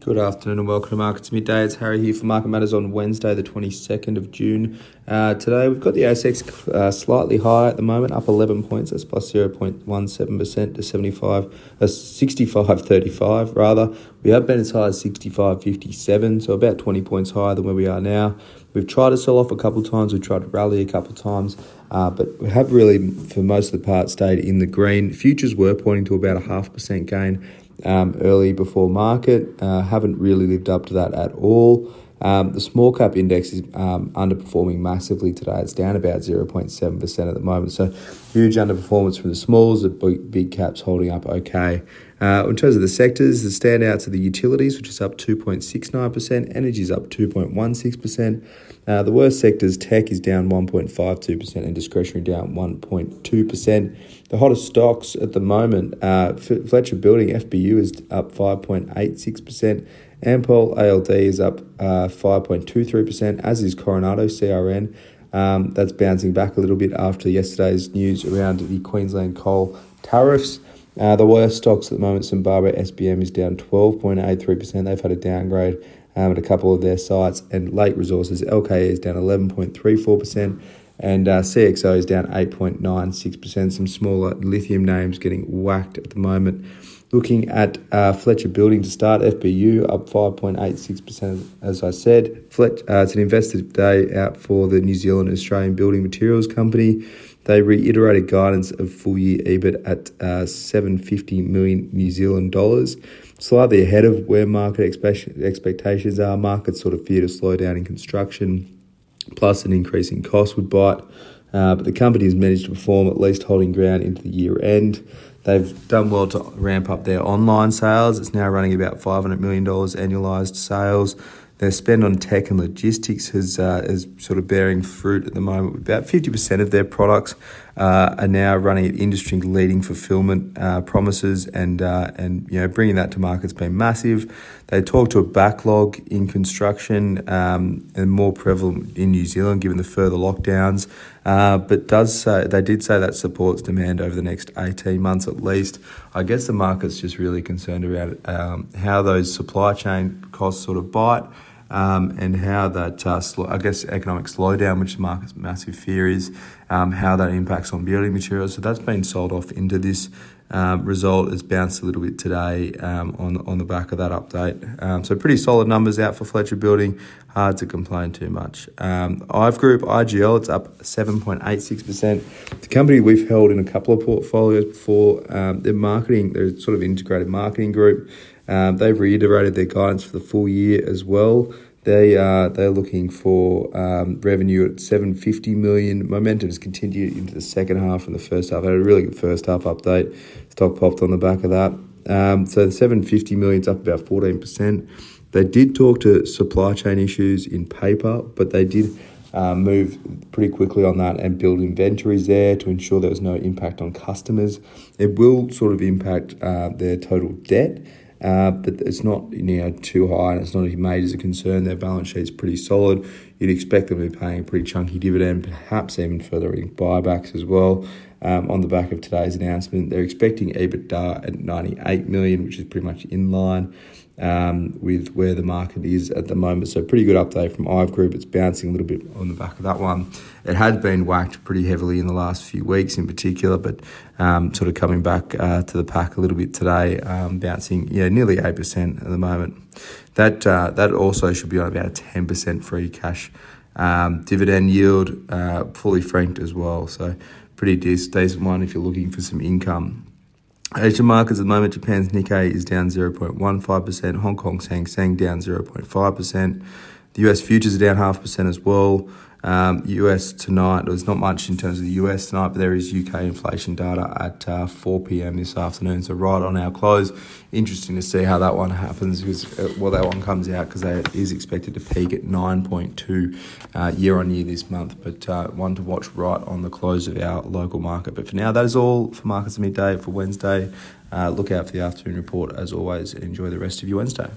Good afternoon and welcome to Markets Midday. It's Harry here for Market Matters on Wednesday, the 22nd of June. Uh, today we've got the ASX uh, slightly higher at the moment, up 11 points. That's plus 0.17% to 75, uh, 65.35 rather. We have been as high as 65.57, so about 20 points higher than where we are now. We've tried to sell off a couple of times, we've tried to rally a couple of times, uh, but we have really, for most of the part, stayed in the green. Futures were pointing to about a half percent gain um, early before market. Uh, haven't really lived up to that at all. Um, the small cap index is um, underperforming massively today. It's down about 0.7% at the moment. So, huge underperformance from the smalls, the big, caps holding up okay. Uh, in terms of the sectors, the standouts are the utilities, which is up 2.69%, energy is up 2.16%. Uh, the worst sectors, tech is down 1.52%, and discretionary down 1.2%. The hottest stocks at the moment, uh, Fletcher Building, FBU, is up 5.86%. Ampol ALD is up uh, 5.23%, as is Coronado CRN. Um, that's bouncing back a little bit after yesterday's news around the Queensland coal tariffs. Uh, the worst stocks at the moment, St Barbara SBM is down 12.83%. They've had a downgrade um, at a couple of their sites. And Lake Resources, LKE is down 11.34%. And uh, CXO is down 8.96%. Some smaller lithium names getting whacked at the moment. Looking at uh, Fletcher Building to start, FBU up 5.86%, as I said. Fletch, uh, it's an investor day out for the New Zealand Australian Building Materials Company. They reiterated guidance of full year EBIT at uh, 750 million New Zealand dollars, slightly ahead of where market expectations are. Markets sort of fear to slow down in construction, plus an increase in cost would bite. Uh, but the company has managed to perform at least holding ground into the year end. They've done well to ramp up their online sales. It's now running about $500 million annualized sales. Their spend on tech and logistics has uh, is sort of bearing fruit at the moment. About fifty percent of their products uh, are now running at industry leading fulfillment uh, promises, and uh, and you know bringing that to market's been massive. They talk to a backlog in construction um, and more prevalent in New Zealand given the further lockdowns. Uh, but does say, they did say that supports demand over the next 18 months at least. I guess the market's just really concerned about um, how those supply chain costs sort of bite um, and how that, uh, I guess, economic slowdown, which the market's massive fear is, um, how that impacts on building materials. So that's been sold off into this um, result. It's bounced a little bit today um, on on the back of that update. Um, so pretty solid numbers out for Fletcher Building. Hard to complain too much. Um, IVE Group IGL it's up seven point eight six percent. The company we've held in a couple of portfolios before. Um, their marketing, their sort of integrated marketing group. Um, they've reiterated their guidance for the full year as well. They are they're looking for um, revenue at 750 million. Momentum has continued into the second half and the first half. They had a really good first half update. Stock popped on the back of that. Um, so the 750 million is up about 14 percent. They did talk to supply chain issues in paper, but they did uh, move pretty quickly on that and build inventories there to ensure there was no impact on customers. It will sort of impact uh, their total debt uh, but it's not you know too high and it's not made as a concern. Their balance sheet's pretty solid. You'd expect them to be paying a pretty chunky dividend, perhaps even further buybacks as well. Um, on the back of today's announcement, they're expecting EBITDA at 98 million, which is pretty much in line um, with where the market is at the moment. So, pretty good update from IVE Group. It's bouncing a little bit on the back of that one. It had been whacked pretty heavily in the last few weeks, in particular, but um, sort of coming back uh, to the pack a little bit today, um, bouncing yeah nearly eight percent at the moment. That uh, that also should be on about a ten percent free cash um, dividend yield, uh, fully franked as well. So, pretty decent one if you're looking for some income. Asian markets at the moment, Japan's Nikkei is down 0.15%, Hong Kong's Hang Seng down 0.5%. The US futures are down half percent as well. Um, US tonight, there's not much in terms of the US tonight, but there is UK inflation data at uh, 4 p.m. this afternoon, so right on our close. Interesting to see how that one happens because, uh, well, that one comes out because it is expected to peak at 9.2 uh, year on year this month, but uh, one to watch right on the close of our local market. But for now, that is all for markets midday for Wednesday. Uh, look out for the afternoon report as always, and enjoy the rest of your Wednesday.